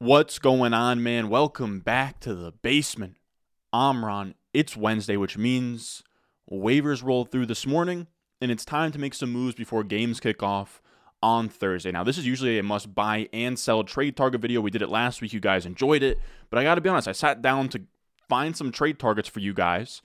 What's going on, man? Welcome back to the basement. I'm Ron. It's Wednesday, which means waivers rolled through this morning, and it's time to make some moves before games kick off on Thursday. Now, this is usually a must buy and sell trade target video. We did it last week. You guys enjoyed it, but I got to be honest, I sat down to find some trade targets for you guys,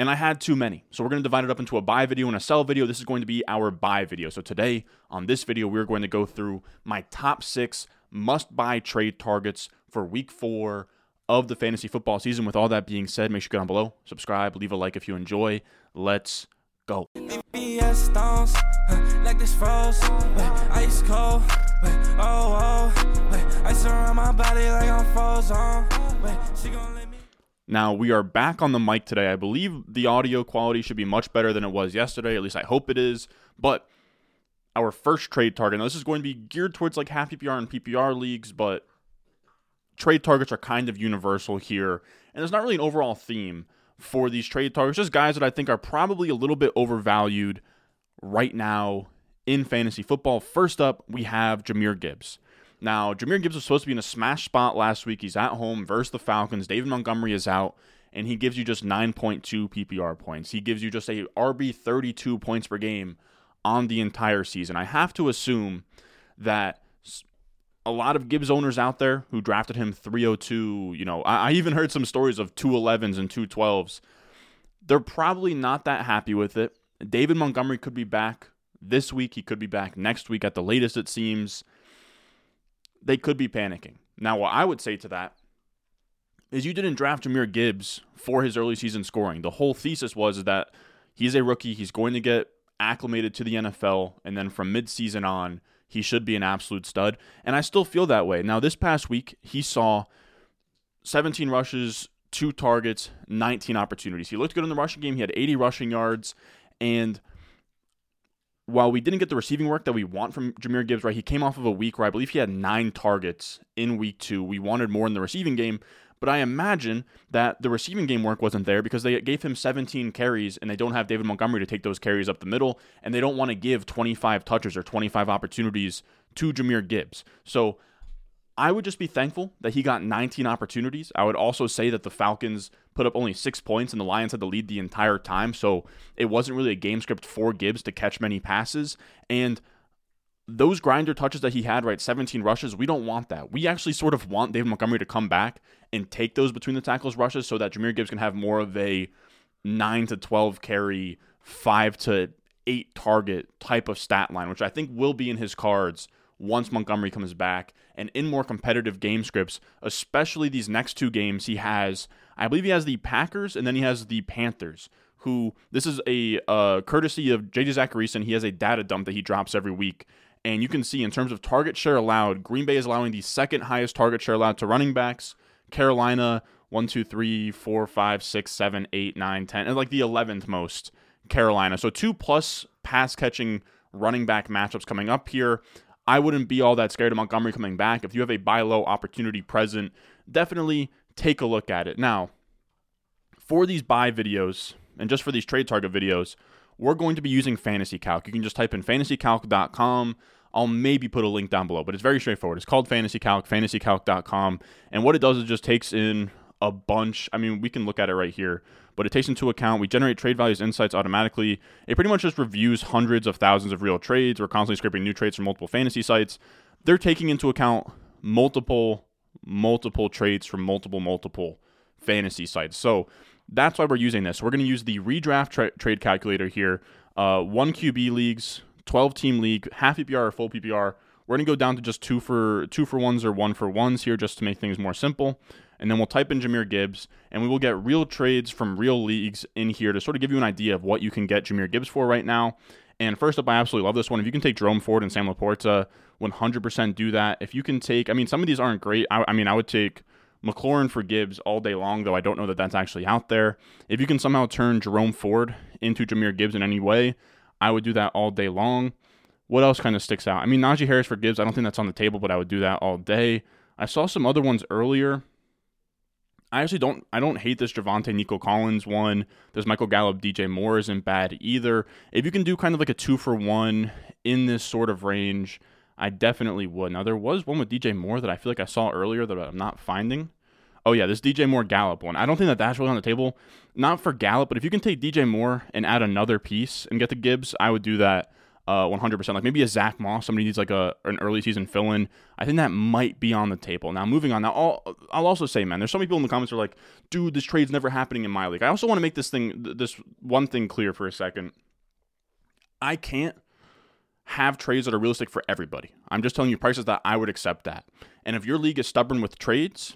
and I had too many. So we're going to divide it up into a buy video and a sell video. This is going to be our buy video. So today, on this video, we're going to go through my top six must buy trade targets for week four of the fantasy football season. With all that being said, make sure you go down below, subscribe, leave a like if you enjoy. Let's go. BS stones, like this froze, ice cold, oh, oh, ice around my body like I'm frozen. She gon' let me. Now, we are back on the mic today. I believe the audio quality should be much better than it was yesterday. At least I hope it is. But our first trade target, now this is going to be geared towards like half PPR and PPR leagues, but trade targets are kind of universal here. And there's not really an overall theme for these trade targets, just guys that I think are probably a little bit overvalued right now in fantasy football. First up, we have Jahmyr Gibbs. Now, Jahmyr Gibbs was supposed to be in a smash spot last week. He's at home versus the Falcons. David Montgomery is out, and he gives you just 9.2 PPR points. He gives you just a RB 32 points per game on the entire season. I have to assume that a lot of Gibbs owners out there who drafted him 302, you know, I, I even heard some stories of 211s and 212s. They're probably not that happy with it. David Montgomery could be back this week. He could be back next week at the latest, it seems. They could be panicking. Now, what I would say to that is you didn't draft Jahmyr Gibbs for his early season scoring. The whole thesis was that he's a rookie. He's going to get acclimated to the NFL, and then from midseason on, he should be an absolute stud. And I still feel that way. Now, this past week, he saw 17 rushes, two targets, 19 opportunities. He looked good in the rushing game. He had 80 rushing yards. And while we didn't get the receiving work that we want from Jahmyr Gibbs, right, he came off of a week where I believe he had nine targets in week two. We wanted more in the receiving game. But I imagine that the receiving game work wasn't there because they gave him 17 carries and they don't have David Montgomery to take those carries up the middle and they don't want to give 25 touches or 25 opportunities to Jahmyr Gibbs. So I would just be thankful that he got 19 opportunities. I would also say that the Falcons put up only six points and the Lions had the lead the entire time. So it wasn't really a game script for Gibbs to catch many passes. And those grinder touches that he had, right, 17 rushes, we don't want that. We actually sort of want David Montgomery to come back and take those between the tackles rushes so that Jahmyr Gibbs can have more of a 9 to 12 carry, 5 to 8 target type of stat line, which I think will be in his cards once Montgomery comes back and in more competitive game scripts, especially these next two games he has. I believe he has the Packers and then he has the Panthers who this is a uh, courtesy of JJ Zachariason. He has a data dump that he drops every week. And you can see in terms of target share allowed, Green Bay is allowing the second highest target share allowed to running backs. Carolina, 1, 2, 3, 4, 5, 6, 7, 8, 9, 10, and like the 11th most Carolina. So two plus pass catching running back matchups coming up here. I wouldn't be all that scared of Montgomery coming back. If you have a buy low opportunity present, definitely take a look at it. Now, for these buy videos and just for these trade target videos, we're going to be using Fantasy Calc. You can just type in fantasycalc.com. I'll maybe put a link down below, but it's very straightforward. It's called Fantasy Calc, fantasycalc.com. And what it does is just takes in a bunch. I mean, we can look at it right here, but it takes into account we generate trade values insights automatically. It pretty much just reviews hundreds of thousands of real trades. We're constantly scraping new trades from multiple fantasy sites. They're taking into account multiple, multiple trades from multiple, multiple fantasy sites. So that's why we're using this. We're going to use the redraft tra- trade calculator here. Uh, one QB leagues, 12 team league, half PPR or full PPR. We're going to go down to just two for two for ones or one for ones here just to make things more simple. And then we'll type in Jahmyr Gibbs and we will get real trades from real leagues in here to sort of give you an idea of what you can get Jahmyr Gibbs for right now. And first up, I absolutely love this one. If you can take Jerome Ford and Sam Laporta, 100% do that. If you can take, I mean, some of these aren't great. I, I mean, I would take McLaurin for Gibbs all day long, though I don't know that that's actually out there. If you can somehow turn Jerome Ford into Jahmyr Gibbs in any way, I would do that all day long. What else kind of sticks out? I mean, Najee Harris for Gibbs, I don't think that's on the table, but I would do that all day. I saw some other ones earlier. I actually don't I don't hate this Javonte Nico Collins one. There's Michael Gallup, DJ Moore isn't bad either. If you can do kind of like a two for one in this sort of range, I definitely would. Now there was one with DJ Moore that I feel like I saw earlier that I'm not finding. Oh yeah, this DJ Moore Gallup one. I don't think that that's really on the table. Not for Gallup, but if you can take DJ Moore and add another piece and get the Gibbs, I would do that uh, 100%. Like maybe a Zach Moss, somebody needs like a an early season fill in. I think that might be on the table. Now, moving on. Now, I'll, I'll also say, man, there's so many people in the comments who are like, dude, this trade's never happening in my league. I also want to make this thing, this one thing clear for a second. I can't have trades that are realistic for everybody. I'm just telling you prices that I would accept that. And if your league is stubborn with trades,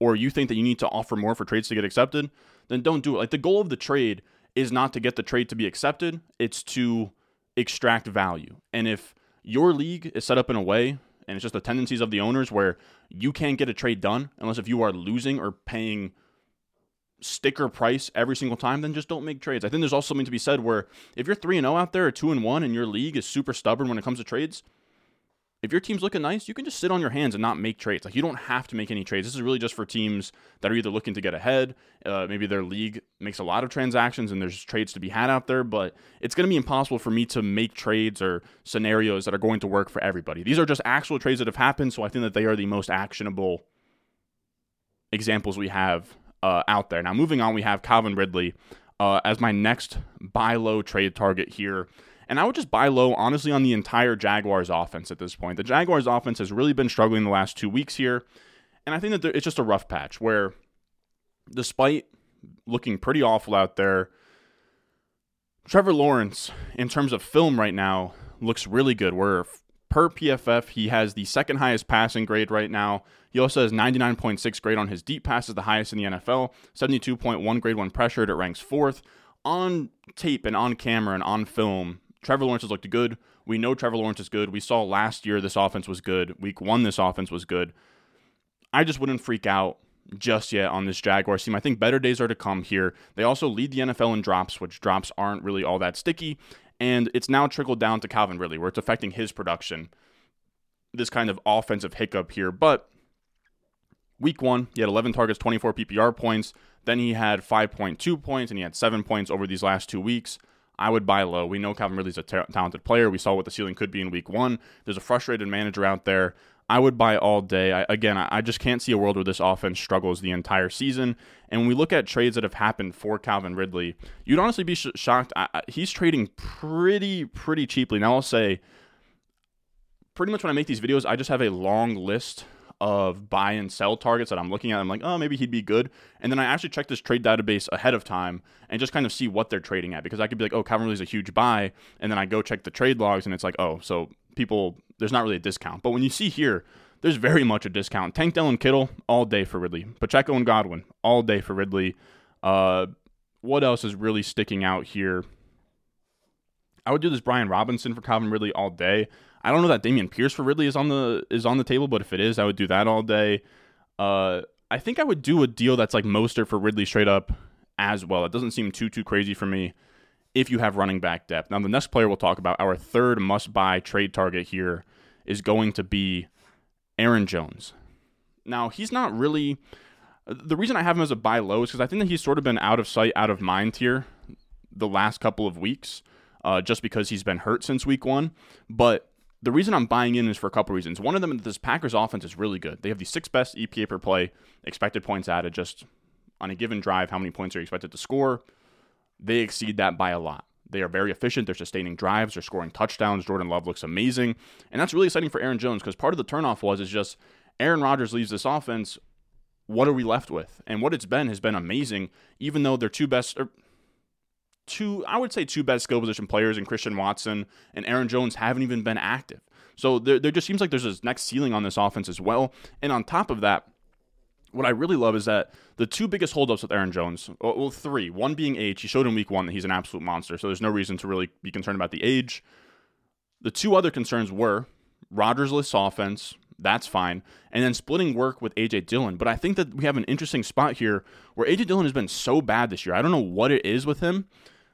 or you think that you need to offer more for trades to get accepted, then don't do it. Like the goal of the trade is not to get the trade to be accepted, it's to extract value. And if your league is set up in a way, and it's just the tendencies of the owners where you can't get a trade done unless if you are losing or paying sticker price every single time, then just don't make trades. I think there's also something to be said where if you're 3 and 0 out there or 2 and 1 and your league is super stubborn when it comes to trades, if your team's looking nice, you can just sit on your hands and not make trades. Like you don't have to make any trades. This is really just for teams that are either looking to get ahead. Uh, maybe their league makes a lot of transactions and there's trades to be had out there. But it's going to be impossible for me to make trades or scenarios that are going to work for everybody. These are just actual trades that have happened. So I think that they are the most actionable examples we have uh, out there. Now moving on, we have Calvin Ridley uh, as my next buy low trade target here. And I would just buy low, honestly, on the entire Jaguars offense at this point. The Jaguars offense has really been struggling the last two weeks here. And I think that it's just a rough patch where, despite looking pretty awful out there, Trevor Lawrence, in terms of film right now, looks really good. Where per PFF, he has the second highest passing grade right now. He also has 99.6 grade on his deep passes, the highest in the NFL. 72.1 grade when pressured, it ranks fourth. On tape and on camera and on film, Trevor Lawrence has looked good. We know Trevor Lawrence is good. We saw last year this offense was good. Week one, this offense was good. I just wouldn't freak out just yet on this Jaguars team. I think better days are to come here. They also lead the NFL in drops, which drops aren't really all that sticky. And it's now trickled down to Calvin Ridley, where it's affecting his production. This kind of offensive hiccup here. But week one, he had 11 targets, 24 PPR points. Then he had 5.2 points, and he had seven points over these last two weeks. I would buy low. We know Calvin Ridley's a ta- talented player. We saw what the ceiling could be in week one. There's a frustrated manager out there. I would buy all day. I, again, I, I just can't see a world where this offense struggles the entire season. And when we look at trades that have happened for Calvin Ridley, you'd honestly be sh- shocked. I, he's trading pretty, pretty cheaply. Now, I'll say, pretty much when I make these videos, I just have a long list of buy and sell targets that I'm looking at. I'm like, oh, maybe he'd be good. And then I actually check this trade database ahead of time and just kind of see what they're trading at because I could be like, oh, Calvin Ridley's a huge buy. And then I go check the trade logs and it's like, oh, so people, there's not really a discount. But when you see here, there's very much a discount. Tank Dell and Kittle, all day for Ridley. Pacheco and Godwin, all day for Ridley. Uh, what else is really sticking out here? I would do this Brian Robinson for Calvin Ridley all day. I don't know that Dameon Pierce for Ridley is on the is on the table, but if it is, I would do that all day. Uh, I think I would do a deal that's like Mostert for Ridley straight up as well. It doesn't seem too too crazy for me if you have running back depth. Now the next player we'll talk about, our third must buy trade target here, is going to be Aaron Jones. Now he's not really the reason I have him as a buy low is because I think that he's sort of been out of sight, out of mind here the last couple of weeks, uh, just because he's been hurt since week one. But the reason I'm buying in is for a couple reasons. One of them is this Packers offense is really good. They have the sixth best EPA per play, expected points added just on a given drive, how many points are you expected to score? They exceed that by a lot. They are very efficient. They're sustaining drives. They're scoring touchdowns. Jordan Love looks amazing. And that's really exciting for Aaron Jones because part of the turnoff was is just Aaron Rodgers leaves this offense. What are we left with? And what it's been has been amazing, even though their two best, or two, I would say two best skill position players in Christian Watson and Aaron Jones haven't even been active. So there, there just seems like there's this next ceiling on this offense as well. And on top of that, what I really love is that the two biggest holdups with Aaron Jones, well, three, one being age. He showed in week one that he's an absolute monster, so there's no reason to really be concerned about the age. The two other concerns were Rodgers-less offense, that's fine, and then splitting work with AJ Dillon. But I think that we have an interesting spot here where AJ Dillon has been so bad this year. I don't know what it is with him,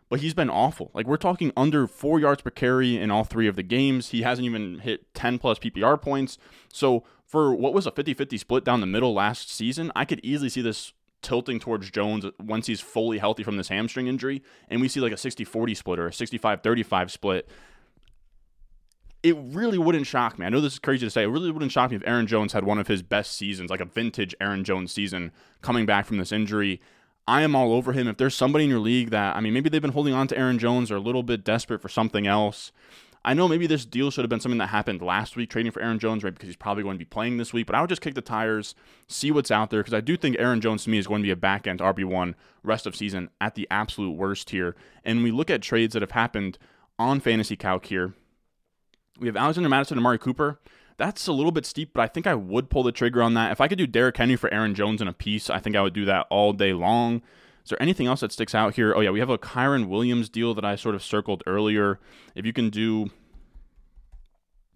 but he's been awful. Like we're talking under four yards per carry in all three of the games. He hasn't even hit 10 plus PPR points. So for what was a 50 50 split down the middle last season, I could easily see this tilting towards Jones once he's fully healthy from this hamstring injury. And we see like a 60 40 split or a 65 35 split. it really wouldn't shock me. I know this is crazy to say. It really wouldn't shock me if Aaron Jones had one of his best seasons, like a vintage Aaron Jones season, coming back from this injury. I am all over him. If there's somebody in your league that, I mean, maybe they've been holding on to Aaron Jones or a little bit desperate for something else. I know maybe this deal should have been something that happened last week, trading for Aaron Jones, right? Because he's probably going to be playing this week. But I would just kick the tires, see what's out there, because I do think Aaron Jones to me is going to be a back end RB1 rest of season at the absolute worst here. And we look at trades that have happened on Fantasy Calc here. We have Alexander Mattison and Amari Cooper. That's a little bit steep, but I think I would pull the trigger on that. If I could do Derrick Henry for Aaron Jones in a piece, I think I would do that all day long. Is there anything else that sticks out here? Oh, yeah, we have a Kyren Williams deal that I sort of circled earlier. If you can do.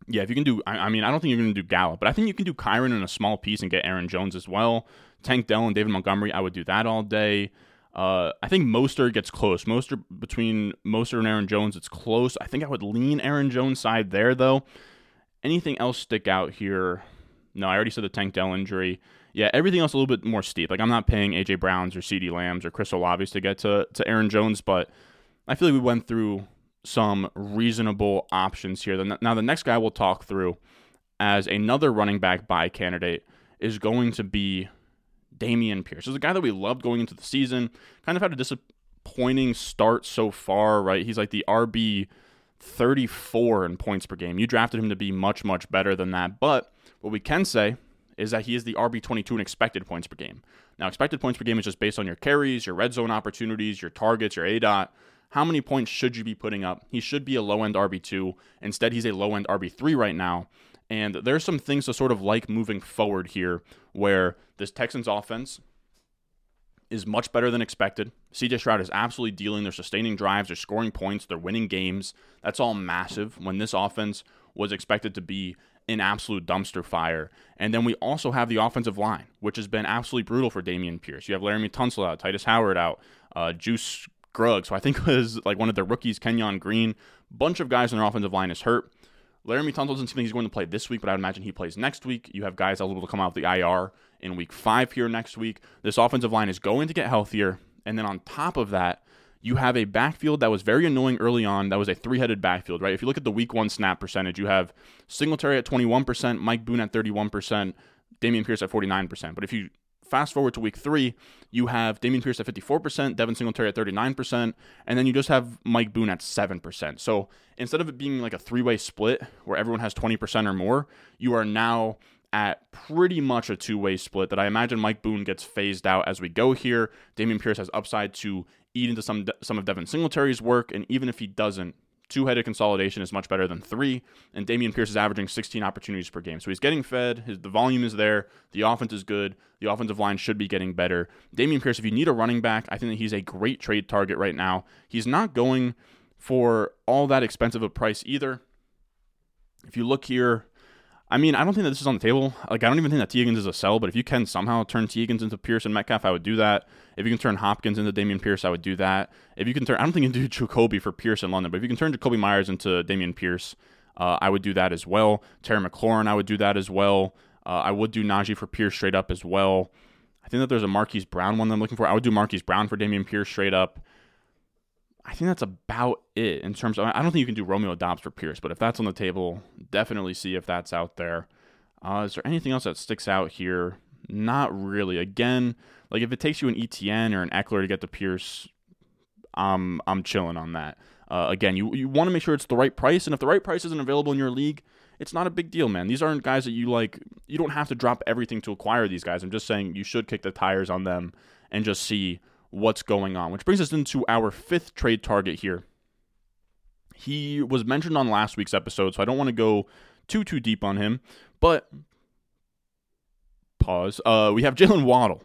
Yeah, if you can do, I, I mean, I don't think you're going to do Gallup, but I think you can do Kyren in a small piece and get Aaron Jones as well. Tank Dell and David Montgomery, I would do that all day. Uh, I think Mostert gets close. Mostert between Mostert and Aaron Jones, it's close. I think I would lean Aaron Jones side there though. Anything else stick out here? No, I already said the Tank Dell injury. Yeah, everything else a little bit more steep. Like I'm not paying AJ Browns or CeeDee Lambs or Chris Olaves to get to to Aaron Jones, but I feel like we went through some reasonable options here. Now the next guy we'll talk through as another running back buy candidate is going to be Dameon Pierce. is a guy that we loved going into the season. Kind of had a disappointing start so far, right? He's like the RB 34 in points per game. You drafted him to be much, much better than that. But what we can say is that he is the RB 22 in expected points per game. Now, expected points per game is just based on your carries, your red zone opportunities, your targets, your A dot. How many points should you be putting up? He should be a low end RB2. Instead, he's a low end RB3 right now. And there's some things to sort of like moving forward here where this Texans offense is much better than expected. CJ Stroud is absolutely dealing. They're sustaining drives, they're scoring points, they're winning games. That's all massive when this offense was expected to be an absolute dumpster fire. And then we also have the offensive line, which has been absolutely brutal for Dameon Pierce. You have Laremy Tunsil out, Tytus Howard out, uh, Juice Grug. So I think was like one of the rookies, Kenyon Green. Bunch of guys on their offensive line is hurt. Laremy Tunsil doesn't seem like he's going to play this week, but I would imagine he plays next week. You have guys eligible to come out of the IR in week five here next week. This offensive line is going to get healthier. And then on top of that, you have a backfield that was very annoying early on. That was a three headed backfield, right? If you look at the week one snap percentage, you have Singletary at 21%, Mike Boone at 31%, Dameon Pierce at 49%. But if you fast forward to week three, you have Dameon Pierce at 54%, Devin Singletary at 39%, and then you just have Mike Boone at 7%. So instead of it being like a three way split where everyone has 20% or more, you are now at pretty much a two way split that I imagine Mike Boone gets phased out as we go here. Dameon Pierce has upside to eat into some some of Devin Singletary's work, and even if he doesn't, two headed consolidation is much better than three. And Dameon Pierce is averaging 16 opportunities per game. So he's getting fed. His, the volume is there. The offense is good. The offensive line should be getting better. Dameon Pierce, if you need a running back, I think that he's a great trade target right now. He's not going for all that expensive a price either. If you look here, I mean, I don't think that this is on the table. Like, I don't even think that Tee Higgins is a sell, but if you can somehow turn Tee Higgins into Pierce and Metcalf, I would do that. If you can turn Hopkins into Dameon Pierce, I would do that. If you can turn, I don't think you can do Jakobi for Pierce in London, but if you can turn Jakobi Meyers into Dameon Pierce, uh, I would do that as well. Terry McLaurin, I would do that as well. Uh, I would do Najee for Pierce straight up as well. I think that there's a Marquise Brown one that I'm looking for. I would do Marquise Brown for Dameon Pierce straight up. I think that's about it in terms of. I don't think you can do Romeo Doubs for Pierce, but if that's on the table, definitely see if that's out there. Uh, is there anything else that sticks out here? Not really. Again, like if it takes you an ETN or an Ekeler to get to Pierce, I'm I'm chilling on that. Uh, again, you you want to make sure it's the right price, and if the right price isn't available in your league, it's not a big deal, man. These aren't guys that you like. You don't have to drop everything to acquire these guys. I'm just saying you should kick the tires on them and just see what's going on. Which brings us into our fifth trade target here. He was mentioned on last week's episode, so I don't want to go too too deep on him. But pause. Uh, we have Jaylen Waddle.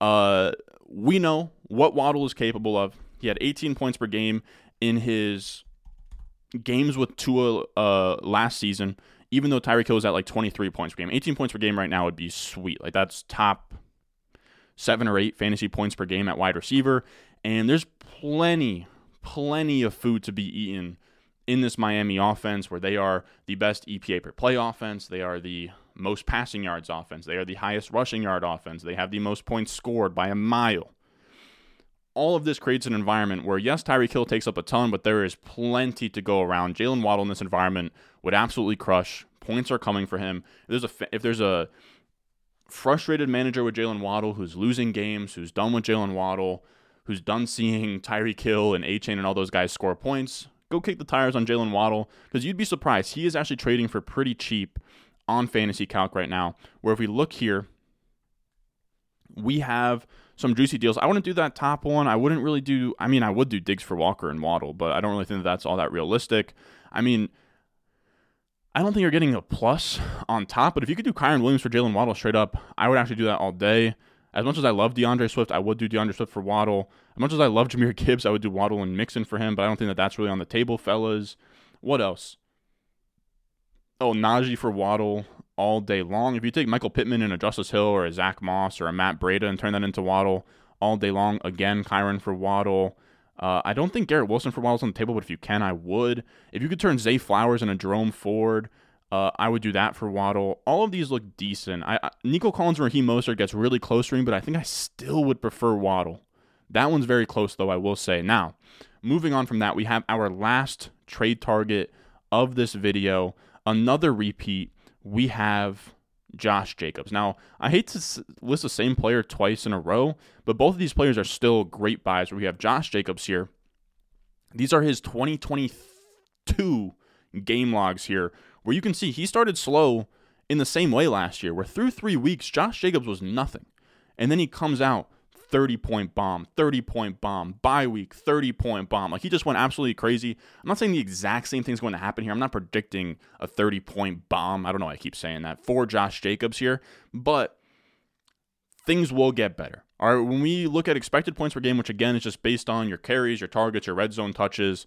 Uh, we know what Waddle is capable of. He had 18 points per game in his games with Tua uh, last season. Even though Tyreek Hill is at like 23 points per game, 18 points per game right now would be sweet. Like that's top seven or eight fantasy points per game at wide receiver. And there's plenty, plenty of food to be eaten in this Miami offense where they are the best EPA per play offense. They are the most passing yards offense. They are the highest rushing yard offense. They have the most points scored by a mile. all of this creates an environment where yes, Tyreek Hill takes up a ton, but there is plenty to go around. Jaylen Waddle in this environment would absolutely crush. Points are coming for him. If there's a if there's a frustrated manager with Jaylen Waddle who's losing games, who's done with Jaylen Waddle, who's done seeing Tyreek Hill and Achane and all those guys score points, go kick the tires on Jaylen Waddle because you'd be surprised. He is actually trading for pretty cheap on Fantasy Calc right now. Where if we look here, we have some juicy deals. I wouldn't do that top one. I wouldn't really do. I mean, I would do Diggs for Walker and Waddle, but I don't really think that that's all that realistic. I mean, I don't think you're getting a plus on top. But if you could do Kyren Williams for Jaylen Waddle straight up, I would actually do that all day. As much as I love DeAndre Swift, I would do DeAndre Swift for Waddle. As much as I love Jahmyr Gibbs, I would do Waddle and Mixon for him. But I don't think that that's really on the table, fellas. What else? Oh, Najee for Waddle all day long. If you take Michael Pittman and a Justice Hill or a Zach Moss or a Matt Breida and turn that into Waddle all day long, again, Kyren for Waddle. Uh, I don't think Garrett Wilson for Waddle's on the table, but if you can, I would. If you could turn Zay Flowers and a Jerome Ford, uh, I would do that for Waddle. All of these look decent. I, I Nico Collins and Raheem Mostert gets really close to me, but I think I still would prefer Waddle. That one's very close, though, I will say. Now, moving on from that, we have our last trade target of this video. Another repeat we have Josh Jacobs. Now, I hate to list the same player twice in a row, but both of these players are still great buys. We have Josh Jacobs here. These are his 2022 game logs here, where you can see he started slow in the same way last year, where through three weeks, Josh Jacobs was nothing. And then he comes out 30 point bomb, 30 point bomb, bye week, 30 point bomb. Like he just went absolutely crazy. I'm not saying the exact same thing's going to happen here. I'm not predicting a 30 point bomb. I don't know. I keep saying that for Josh Jacobs here, but things will get better. All right. When we look at expected points per game, which again is just based on your carries, your targets, your red zone touches,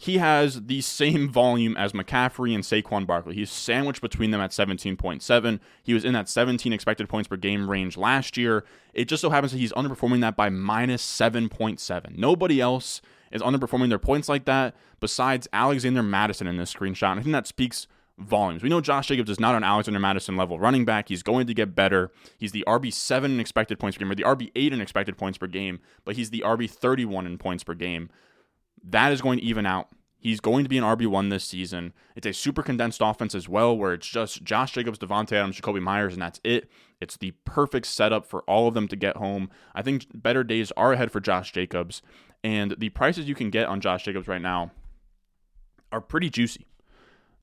he has the same volume as McCaffrey and Saquon Barkley. He's sandwiched between them at 17.7. He was in that 17 expected points per game range last year. It just so happens that he's underperforming that by minus 7.7. Nobody else is underperforming their points like that besides Alexander Mattison in this screenshot. And I think that speaks volumes. We know Josh Jacobs is not an Alexander Mattison level running back. He's going to get better. He's the RB7 in expected points per game, or the RB8 in expected points per game, but he's the RB31 in points per game. That is going to even out. He's going to be an RB1 this season. It's a super condensed offense as well, where it's just Josh Jacobs, Davante Adams, Jakobi Meyers, and that's it. It's the perfect setup for all of them to get home. I think better days are ahead for Josh Jacobs, and the prices you can get on Josh Jacobs right now are pretty juicy.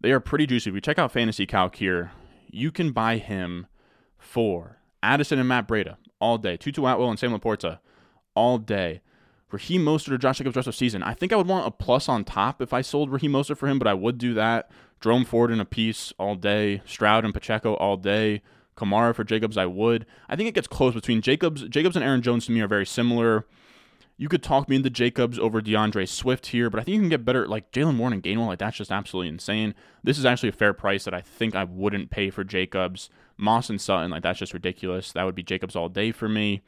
They are pretty juicy. If we check out Fantasy Calc here, you can buy him for Addison and Matt Breida all day, Tutu Atwell and Sam LaPorta all day. Raheem Mostert or Josh Jacobs rest of season. I think I would want a plus on top if I sold Raheem Mostert for him, but I would do that. Jerome Ford in a piece all day. Stroud and Pacheco all day. Kamara for Jacobs, I would. I think it gets close between Jacobs. Jacobs and Aaron Jones to me are very similar. You could talk me into Jacobs over DeAndre Swift here, but I think you can get better. Like Jaylen Warren and Gainwell, like that's just absolutely insane. This is actually a fair price that I think I wouldn't pay for Jacobs. Moss and Sutton, like that's just ridiculous. That would be Jacobs all day for me.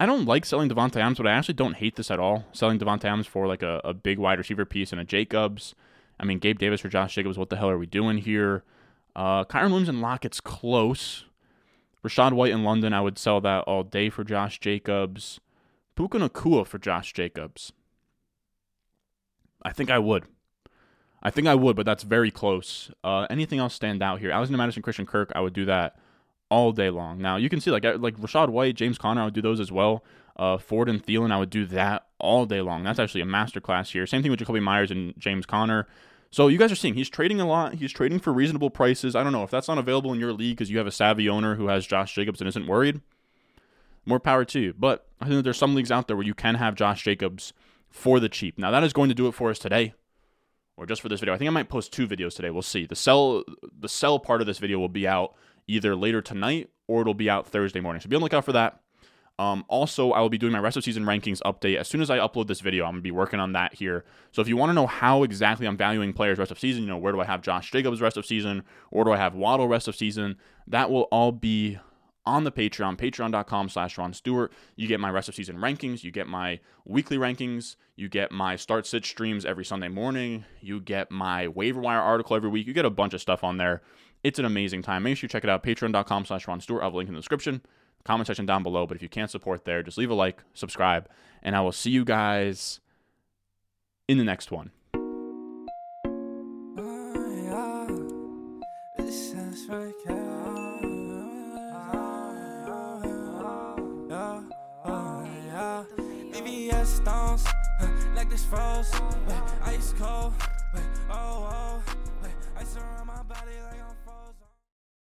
I don't like selling Davante Adams, but I actually don't hate this at all. Selling Davante Adams for like a, a big wide receiver piece and a Jacobs. I mean, Gabe Davis for Josh Jacobs. What the hell are we doing here? Uh, Kyren Williams and Lockett's close. Rachaad White in London, I would sell that all day for Josh Jacobs. Puka Nacua for Josh Jacobs. I think I would. I think I would, but that's very close. Uh, anything else stand out here? Alexander Mattison, Christian Kirk, I would do that all day long. Now you can see like like Rachaad White, James Conner, I would do those as well. Uh, Ford and Thielen, I would do that all day long. That's actually a masterclass here. Same thing with Jakobi Meyers and James Conner. So you guys are seeing he's trading a lot. He's trading for reasonable prices. I don't know if that's not available in your league because you have a savvy owner who has Josh Jacobs and isn't worried. More power to you. But I think there's some leagues out there where you can have Josh Jacobs for the cheap. Now that is going to do it for us today, or just for this video. I think I might post two videos today. We'll see. The sell the sell part of this video will be out either later tonight or it'll be out Thursday morning. So be on the lookout for that. Um, also, I will be doing my rest of season rankings update as soon as I upload this video. I'm gonna be working on that here. So if you want to know how exactly I'm valuing players rest of season, you know where do I have Josh Jacobs rest of season, or do I have Waddle rest of season? That will all be on the Patreon, patreon.com slash Ron Stewart. You get my rest of season rankings, you get my weekly rankings, you get my start sit streams every Sunday morning, you get my waiver wire article every week. You get a bunch of stuff on there. It's an amazing time. Make sure you check it out, patreon.com slash Ron Stewart. I'll link in the description. comment section down below. But if you can't support there, just leave a like, subscribe, and I will see you guys in the next one. stones, like this froze, ice cold, oh, oh.